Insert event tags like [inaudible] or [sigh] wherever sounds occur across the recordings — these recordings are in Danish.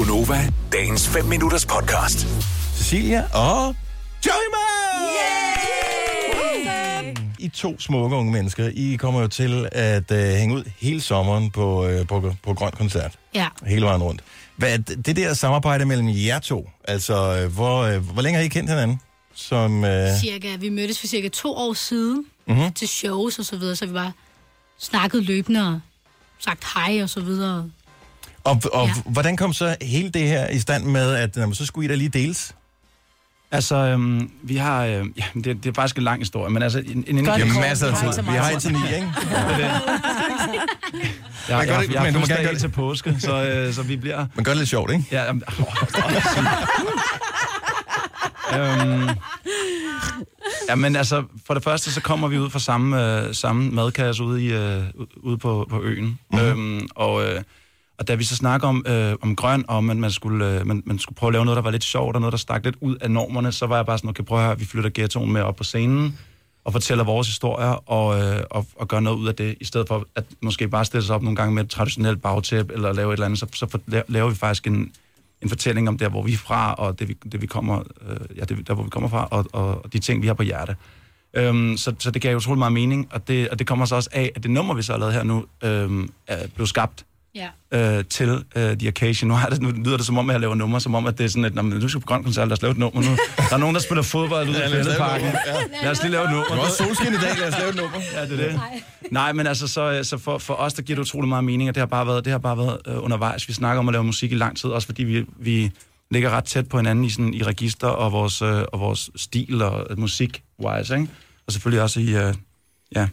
Gunova, dagens 5 minutters podcast. Cecilia og Joey I to smukke unge mennesker. I kommer jo til at uh, hænge ud hele sommeren på, uh, på, på Grøn Koncert. Ja. Hele vejen rundt. Hvad, det der samarbejde mellem jer to, altså uh, hvor, uh, hvor længe har I kendt hinanden? Som, uh, Cirka, vi mødtes for cirka to år siden Mhm. mm-hmm. til shows og så videre, så vi bare snakket løbende og sagt hej og så videre. Og og Ja. hvordan kom så hele det her i stand med, at jamen, så skulle I da lige deles? Altså, øhm, vi har... Øh, ja, det, det er faktisk en lang historie, men altså... En, en, en, har kort, masser af vi har ikke [laughs] tid. Vi har indtil ni, ikke? jeg, jeg, jeg, jeg, men du må jeg, gerne gøre jeg det. til påske, så, øh, så vi bliver... Men gør det lidt sjovt, ikke? Ja, jamen, [laughs] øhm, ja, men altså, for det første, så kommer vi ud fra samme, øh, samme madkasse ude, i, øh, ude på, på øen. Mm. Øhm, og, øh, og da vi så snakker om, øh, om grøn, og om, at man skulle, øh, man, man skulle prøve at lave noget, der var lidt sjovt, og noget, der stak lidt ud af normerne, så var jeg bare sådan, okay, prøv at høre, vi flytter ghettoen med op på scenen, og fortæller vores historier, og, øh, og, og gør noget ud af det, i stedet for at måske bare stille sig op nogle gange med et traditionelt bagtæp, eller lave et eller andet, så, så for, laver vi faktisk en, en fortælling om der, hvor vi er fra, og det, vi, det, vi kommer, øh, ja, det, der, hvor vi kommer fra, og, og, og de ting, vi har på hjerte. Øhm, så, så det gav utrolig meget mening, og det, og det kommer så også af, at det nummer, vi så har lavet her nu, øhm, er blevet skabt Ja. øh, til øh, The Occasion. Nu, har det, nu lyder det som om, at jeg laver nummer, som om, at det er sådan, at når man, nu skal på grøn koncert, lad os lave et nummer nu. [laughs] Der er nogen, der spiller fodbold ude Ja, i Fældeparken. nummer, Lad os lige lave et nummer. Har også solskin i dag, lad os lave et nummer. Ja, det er det. Nej, men altså, så, så for, for os, der giver det utrolig meget mening, og det har bare været, det har bare været øh, undervejs. Vi snakker om at lave musik i lang tid, også fordi vi, vi ligger ret tæt på hinanden i, sådan, i register og vores, øh, og vores stil og musik-wise, ikke? Og selvfølgelig også i, øh, ja,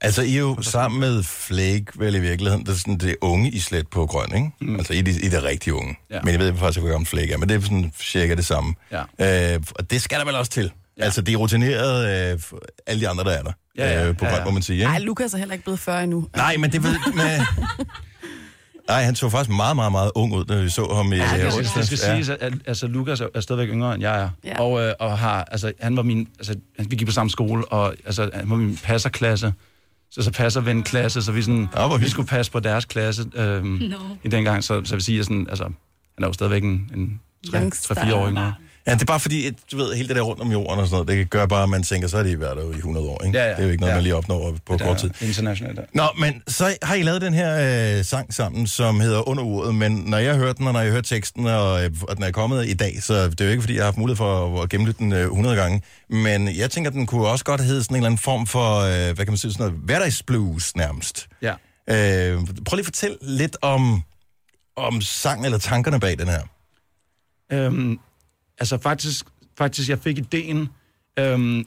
Altså, I er jo sammen med Flake, vel i virkeligheden, det er sådan det unge i slet på grøn, ikke? Mm. Altså, I er, de, I er det rigtige unge. Ja. Men jeg ved faktisk ikke, hvor gammel Flake er, men det er sådan cirka det samme. Ja. Øh, og det skal der vel også til. Ja. Altså, de er rutinerede, øh, alle de andre, der er der. Ja, ja, øh, på ja, grøn, ja. må man sige, ikke? Nej, Lukas er heller ikke blevet 40 endnu. Nej, men det ved... Med... Nej, [laughs] han så faktisk meget, meget, meget ung ud, da vi så ham i Ja, det gør Det onsdags. skal siges, at, at altså, Lukas er, er stadigvæk yngre, end jeg er. Ja. Og, øh, og har, altså, han var min, altså, vi gik på samme skole, og altså, han var min passerklasse så, så passer vi en klasse, så vi, sådan, ja, vi skulle passe på deres klasse øhm, no. i dengang. Så, så vil sige, at sådan, altså, han er jo stadigvæk en, en 3-4-årig. Ja, det er bare fordi, du ved, hele det der rundt om jorden og sådan noget, det gør bare, at man tænker, så er de været der i 100 år, ikke? Ja, ja. Det er jo ikke noget, Ja. man lige opnår på Det kort tid. er internationalt. Der. Nå, men så har I lavet den her øh, sang sammen, som hedder Under Uret, men når jeg har hørt den, og når jeg har hørt teksten, og, øh, og den er kommet i dag, så det er jo ikke, fordi jeg har haft mulighed for at, at gennemlytte den øh, 100 gange, men jeg tænker, den kunne også godt hedde sådan en eller anden form for, øh, hvad kan man sige, sådan noget hverdagsblues nærmest. Ja. Øh, prøv lige at fortælle lidt om, om sangen eller tankerne bag den her. Øhm, altså faktisk, faktisk, jeg fik ideen... Øhm,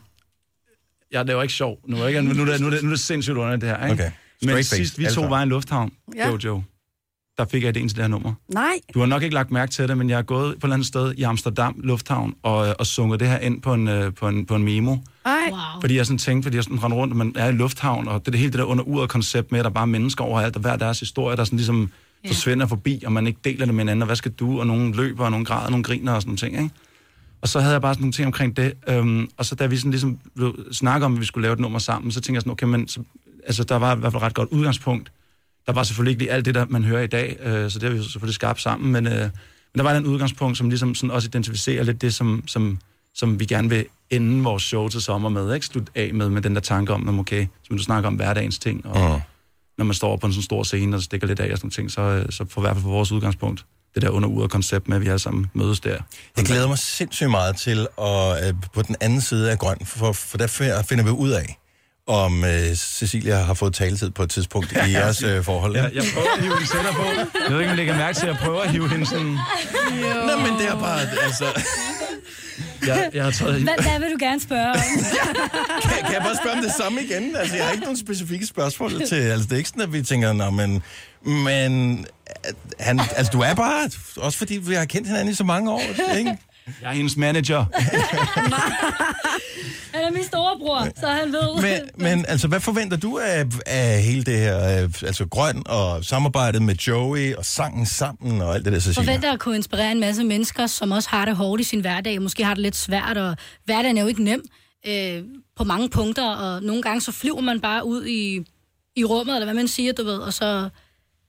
jeg laver ikke sjov. Nu er, ikke, nu, nu, er det, nu, er det, nu er det sindssygt under det her, ikke? Okay. Men Straight face, sidst vi to var i en lufthavn, Ja. Jojo, der fik jeg ideen til det her nummer. Nej, Du har nok ikke lagt mærke til det, men jeg har gået på et eller andet sted i Amsterdam Lufthavn og, og sunget det her ind på en, øh, på en, på en memo. nej. Wow. Fordi jeg sådan tænkte, fordi jeg sådan rendte rundt, man er i lufthavn, og det er det hele det der under uret koncept med, at der bare er mennesker overalt, og hver deres historie, der sådan ligesom Ja. forsvinder forbi, og man ikke deler det med hinanden, og hvad skal du, og nogen løber, og nogen græder, og nogen griner og sådan nogle ting, ikke? Og så havde jeg bare sådan nogle ting omkring det, øhm, og så da vi sådan ligesom snakker om, at vi skulle lave et nummer sammen, så tænkte jeg sådan, okay, men så, altså, der var i hvert fald et ret godt udgangspunkt. Der var selvfølgelig ikke lige alt det, der man hører i dag, øh, så det har vi selvfølgelig skabt sammen, men, øh, men der var et udgangspunkt, som ligesom sådan også identificerer lidt det, som, som, som vi gerne vil ende vores show til sommer med, ikke? Slutte af med, med den der tanke om, om, okay, som du snakker om hverdagens ting, og Mm når man står på en sådan stor scene, og stikker lidt af og sådan nogle ting, så, øh, så for i hvert fald for vores udgangspunkt, det der under uret koncept med, at vi alle sammen mødes der. Jeg glæder mig sindssygt meget til at øh, på den anden side af grøn, for, for der fi- finder vi ud af, om øh, Cecilia har fået taletid på et tidspunkt i [laughs] jeres øh, forhold. Ja, jeg prøver at hive den sætter på. Jeg ved ikke, om I lægger mærke til, at jeg prøver at hive hende sådan... Nå, men det er bare, altså... Jeg, jeg har taget Hvad, hvad vil du gerne spørge om? [laughs] Kan, kan jeg bare spørge om det samme igen? Altså, jeg har ikke nogen specifikke spørgsmål til... Altså, det er ikke sådan, at vi tænker, nå, men... Men... Han, altså, du er bare... Også fordi vi har kendt hinanden i så mange år, ikke? Jeg er hendes manager. [laughs] Han er min storebror, så han ved. Men, men altså, hvad forventer du af, af hele det her? øh, Altså, grøn og samarbejdet med Joey og sangen sammen og alt det der, Cecilia? forventer at kunne inspirere en masse mennesker, som også har det hårdt i sin hverdag, måske har det lidt svært, og hverdagen er jo ikke nem øh, på mange punkter, og nogle gange så flyver man bare ud i, i rummet, eller hvad man siger, du ved, og så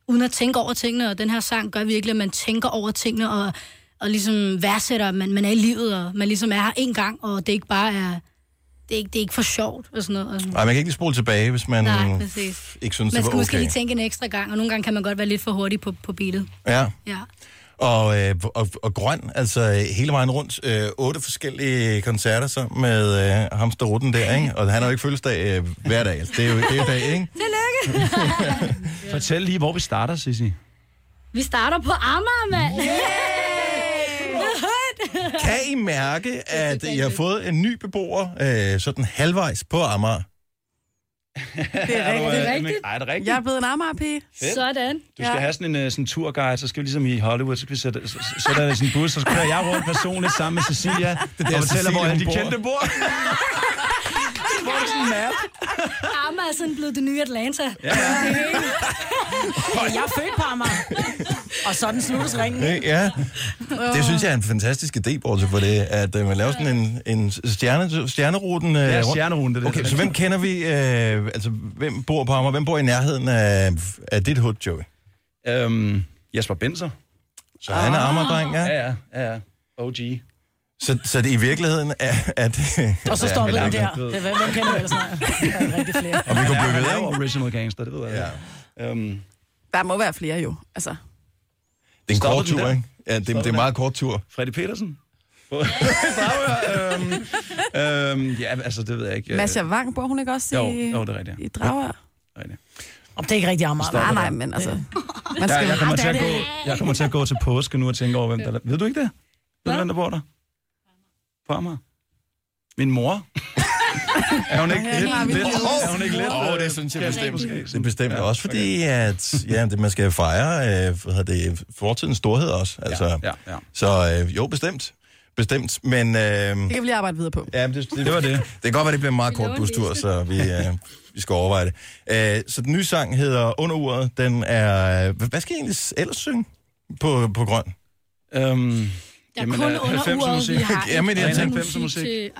uden at tænke over tingene, og den her sang gør virkelig, at man tænker over tingene, og, og ligesom værdsætter, at man, man er i livet, og man ligesom er her en gang, og det ikke bare er, det er ikke, det er ikke for sjovt, og sådan noget. Og sådan. Man kan ikke lige spole tilbage, hvis man Nej, præcis. ikke synes, Man det skal var måske okay. lige tænke en ekstra gang, og nogle gange kan man godt være lidt for hurtig på, på beatet. Ja. Ja. Og, øh, og, og grøn, altså hele vejen rundt, øh, otte forskellige koncerter sammen med øh, Hamster Rutten der, ikke? Og han har jo ikke fødselsdag øh, hver dag, altså det er jo, det er dag, ikke? [laughs] [laughs] Fortæl lige, hvor vi starter, Sissi. Vi starter på Amager, mand! [laughs] Kan I mærke, at I har fået en ny beboer øh, sådan halvvejs på Amager? Det er rigtigt. det rigtigt? Ej, er det rigtigt? Jeg er blevet en Amager-pige. Sådan. Du skal ja. have sådan en uh, sådan turguide, så skal vi ligesom i Hollywood, så skal vi sætte, så, så, sætte dig i sådan en bus, så kører jeg rundt personligt sammen med Cecilia, [laughs] det der og fortæller, hvor alle de kendte bor. [laughs] Hvor er det sådan en map? Amager er sådan blevet det nye Atlanta. Ja, ja. Jeg er født på Amager. Og sådan sluttes ringen. Ja, det synes jeg er en fantastisk idé, bortset for det, at øh, man laver sådan en, en stjerne, stjerneruten. Øh, Ja, stjerneruten, det er det. Okay, så hvem kender vi, øh, altså hvem bor på Amager? Hvem bor i nærheden af, af dit hood, Joey? Øhm, Jesper Benser. Så han er Amager-dreng, ja? Ja, ja, ja, ja. OG. Så, så det i virkeligheden er, at... Og så står vi der-. Det er, hvem kender vi ellers snart? Der er rigtig flere. Og vi kunne blive ved, ikke? original gangster, det ved jeg. Ja. Øhm, Der må være flere jo. Altså, er en kort tur, ikke? Ja, det, det er en meget kort tur. Freddy Petersen. [laughs] Dragør. øhm, øhm, ja, altså, det ved jeg ikke. Masha Wang, bor hun ikke også Jo, i, jo, det er rigtigt. i Dragør? rigtigt. Om det er ikke rigtig Amager. Nej, nej, men altså... Man Jeg, skal, jeg, kommer til at gå, jeg kommer til at gå til påske nu og tænke over, hvem der... Ved du ikke det? Ved du, hvem der bor der? På Amager. Min mor. [laughs] er hun ikke Ja, lidt? lidt det. er hun ikke lidt? Åh, øh, det synes jeg bestemt. måske? Det er bestemt også fordi, at ja, det, man skal fejre øh, hvad hedder det, fortidens storhed også. Altså, Ja, ja, ja. Så øh, jo, bestemt. Bestemt. Men øh, det kan vi lige arbejde videre på. ja, det, det, Det var det. [laughs] det kan godt være, det bliver en meget kort bustur, så vi, øh, vi skal overveje det. Øh, så den nye sang hedder Under uret. Den er... Hvad hvad skal jeg egentlig ellers synge på, på grøn? Øhm, Der er Jamen, kun er under 90'er uret, vi har Jamen, jeg tænkte 90'er musik. til-.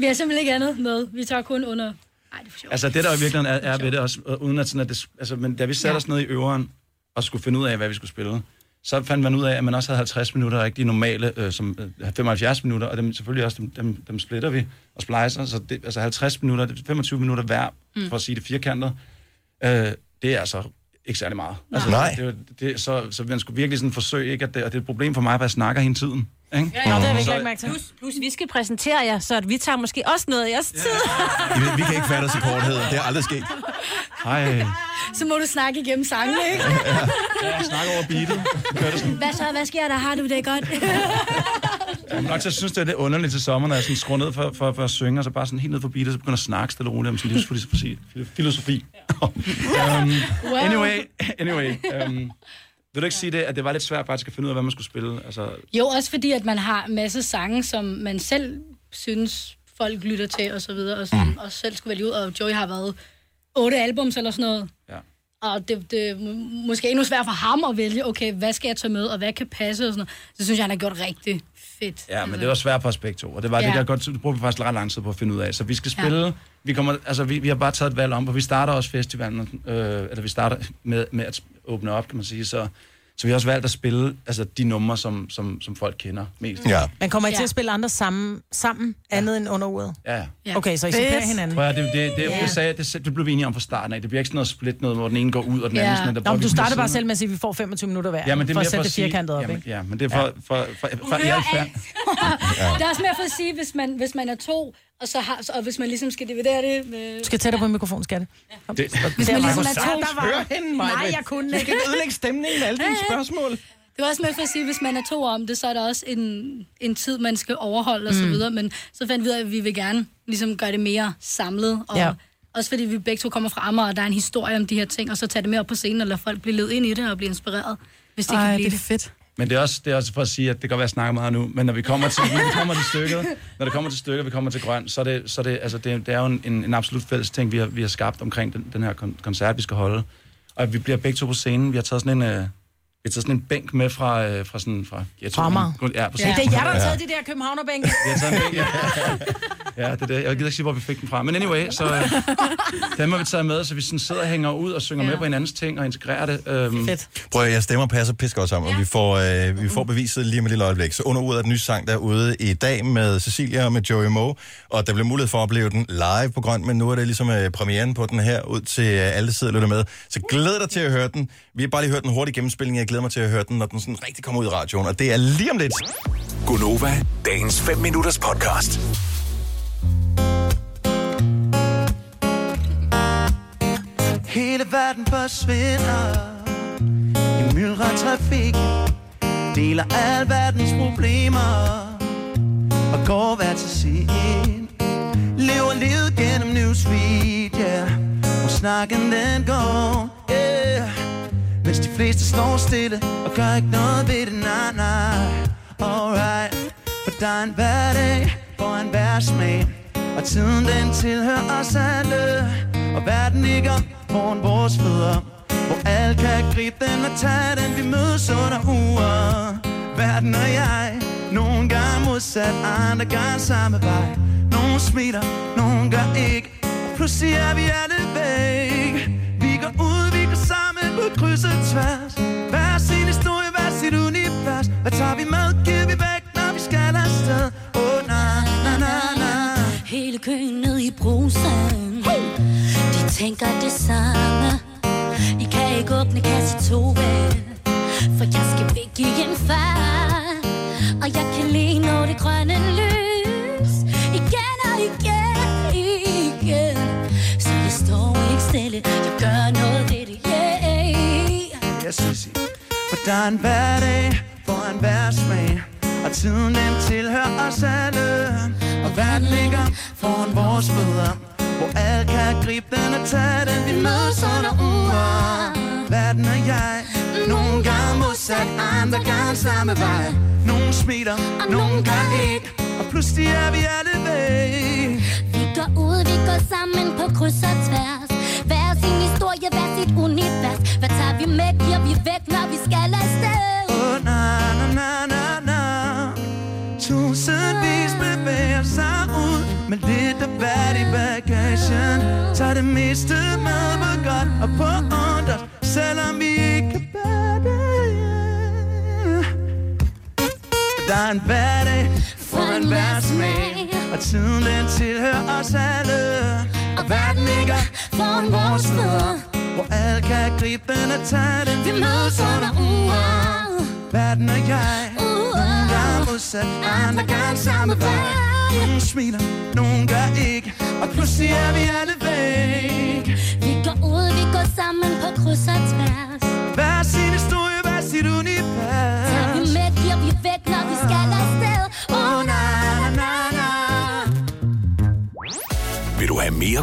Vi har simpelthen ikke andet med. Vi tager kun under... Nej, det er for sjovt. Altså det der i virkeligheden er, er ved det også, øh, uden at sådan, at det, altså, men da vi satte Ja. os ned i øveren og skulle finde ud af, hvad vi skulle spille, så fandt man ud af, at man også havde 50 minutter, ikke de normale, øh, som øh, 75 minutter, og dem, selvfølgelig også, dem, dem, dem splitter vi og splicer, så det, altså 50 minutter, det er 25 minutter hver, mm. for at sige det firkantet, øh, det er altså ikke særlig meget. Altså, Nej. Det, det, det, så, så man skulle virkelig sådan forsøge, ikke, at det, og det er et problem for mig, at jeg snakker hele tiden. Ikke? Nå, det har vi ikke lagt mærke til. Plus, plus, vi skal præsentere jer, så at vi tager måske også noget af jeres tid. [laughs] Vi, vi kan ikke fatte os i korthed. Det har aldrig sket. Hej, Så må du snakke igennem sangen, ikke? jeg snakker over beatet. Gør det sådan. Hvad så? Hvad sker der? Har du det godt? [laughs] Jeg er nok synes, det er lidt underligt til sommer, når jeg sådan skruer ned for, for, for at synge, og så bare sådan helt ned forbi det, så begynder at snakke stille og roligt om sådan livsfilosofi. Filosofi. [laughs] um, anyway, anyway. Um, vil du ikke sige det, at det var lidt svært faktisk at finde ud af, hvad man skulle spille? Altså, Jo, også fordi, at man har en masse sange, som man selv synes, folk lytter til, og så videre, og som mm. også selv skulle vælge ud. Og Joey har været otte albums eller sådan noget. ja. Og det, det må- måske endnu svært for ham at vælge, okay, hvad skal jeg tage med, og hvad kan passe, og sådan noget. Så synes jeg, han har gjort rigtig fedt. ja, men det var svært os begge to, og det var ja. Det, der godt, det brugte vi faktisk ret lang tid på at finde ud af. Så vi skal spille, ja. vi, kommer, altså, vi, vi har bare taget et valg om, for vi starter også festivalen, øh, eller vi starter med, med at åbne op, kan man sige, så, så vi har også valgt at spille altså, de numre, som, som, som folk kender mest. Ja. Man kommer ikke til Ja. at spille andre sammen, sammen andet end under uret. Ja, ja. Ja. Okay, så I supplerer hinanden. Prøv at, det, det, det, Ja. det, sagde, det, det blev vi enige om fra starten af. Det bliver ikke sådan noget split noget, hvor den ene går ud, og den Ja. anden sådan, der Nå, men du starter bare selv med at sige, at vi får 25 minutter hver, Ja, men det er for at sætte for det at sige, firkantet op, ikke? Ja, men det er for, for, for, for, for, i al fair, [laughs] Det er også mere for at sige, hvis man, hvis man er to, og, så har, og hvis man ligesom skal dividere det med... Du skal tættere på mikrofonen, skal det? det, Hvis man ligesom er Ja, to, der var hende, Nej, jeg kunne Du skal ikke. ikke ødelægge stemningen med alle dine spørgsmål. det er også med for at sige, hvis man er to om det, så er der også en, en tid, man skal overholde og så videre. Men så fandt vi ud af, at vi vil gerne ligesom gøre det mere samlet. Og Ja. Også fordi vi begge to kommer fra Amager, og der er en historie om de her ting, og så tage det med op på scenen og lade folk blive ledet ind i det og blive inspireret, hvis de kan Ej, blive det er det. fedt men det er, også, det er også for at sige, at det kan godt være, at jeg snakker meget nu, men når vi kommer til, når vi kommer til stykket, når det kommer til stykket, vi kommer til grøn, så er det, så er det, altså det, det er jo en, en, absolut fælles ting, vi har, vi har skabt omkring den, den her koncert, vi skal holde. Og vi bliver begge to på scenen. Vi har taget sådan en, øh, har taget sådan en bænk med fra, øh, fra sådan, fra, jeg Fra Amager. Ja, præcis. Ja. Det er jer, der har taget de der københavnerbænke. Har taget en bænk, ja. Ja, det er det. Jeg gider ikke sige, hvor vi fik den fra. Men anyway, så øh, dem har vi taget med, så vi sådan sidder og hænger ud og synger ja. med på hinandens ting og integrerer det. Øhm, Fedt. Prøv at jeg stemmer passer pisse godt sammen, ja. og vi får, øh, vi får beviset lige om et lille øjeblik. Så under uret er den nye sang, der er ude i dag med Cecilia og med Joey Moe, og der bliver mulighed for at opleve den live på Grøn, men nu er det ligesom øh, premieren på den her, ud til øh, alle sidder og lytter med. Så glæd dig til at høre den. Vi har bare lige hørt den hurtige gennemspilning, jeg glæder mig til at høre den, når den sådan rigtig kommer ud i radioen, og det er lige om lidt. Gunova, dagens 5 minutters podcast. Hele verden forsvinder. I myldret trafik Deler al verdens problemer. Og går hver til sin. Lever livet gennem newsfeed, yeah Hvor snakken den går, yeah de fleste står stille og gør ikke noget ved det, nej, nej. Alright, for der er en hverdag for en hver smag Og tiden den tilhører os alle. Og verden ligger foran vores fødder Hvor alle kan gribe den og tage den. Vi mødes under uger. Verden og jeg Nogle gange modsat, andre gange samme vej. Nogle smiler, nogle gør ikke. Pludselig er vi alle væk sammen krydset tværs. Hver sin historie, hver sit univers. Hvad tager vi med, giver vi væk, når vi skal afsted? Åh, oh, na, na, na, na. Hele køen ned i brusen De tænker det samme. I kan ikke åbne kasse to For jeg skal væk i en far Og jeg kan lige nå det grønne lys Igen og igen, igen. Så jeg står ikke stille. Jeg gør noget ved det, Sissi For der er en hverdag for en hver smag Og tiden den tilhører os alle. Og verden ligger foran vores fødder Hvor alle kan gribe den og tage den. Vi mødes under uger Verden og jeg Nogle gange modsat, andre gange samme vej. Nogle smiler, nogle gør ikke. Og pludselig er vi alle væk. Vi går ud, vi går sammen på kryds og tværs Det meste med på godt og på ondt Selvom vi ikke kan bære det. Der er en hverdag for en hver smag Og tiden den tilhører os alle. Og verden ligger foran vores fødder. Hvor alle kan gribe den og tage den Vi mødes under uger Verden og jeg Nogle gange modsat, andre gange samme vej. Nogle smiler, nogle gør ikke. Og pludselig er vi alle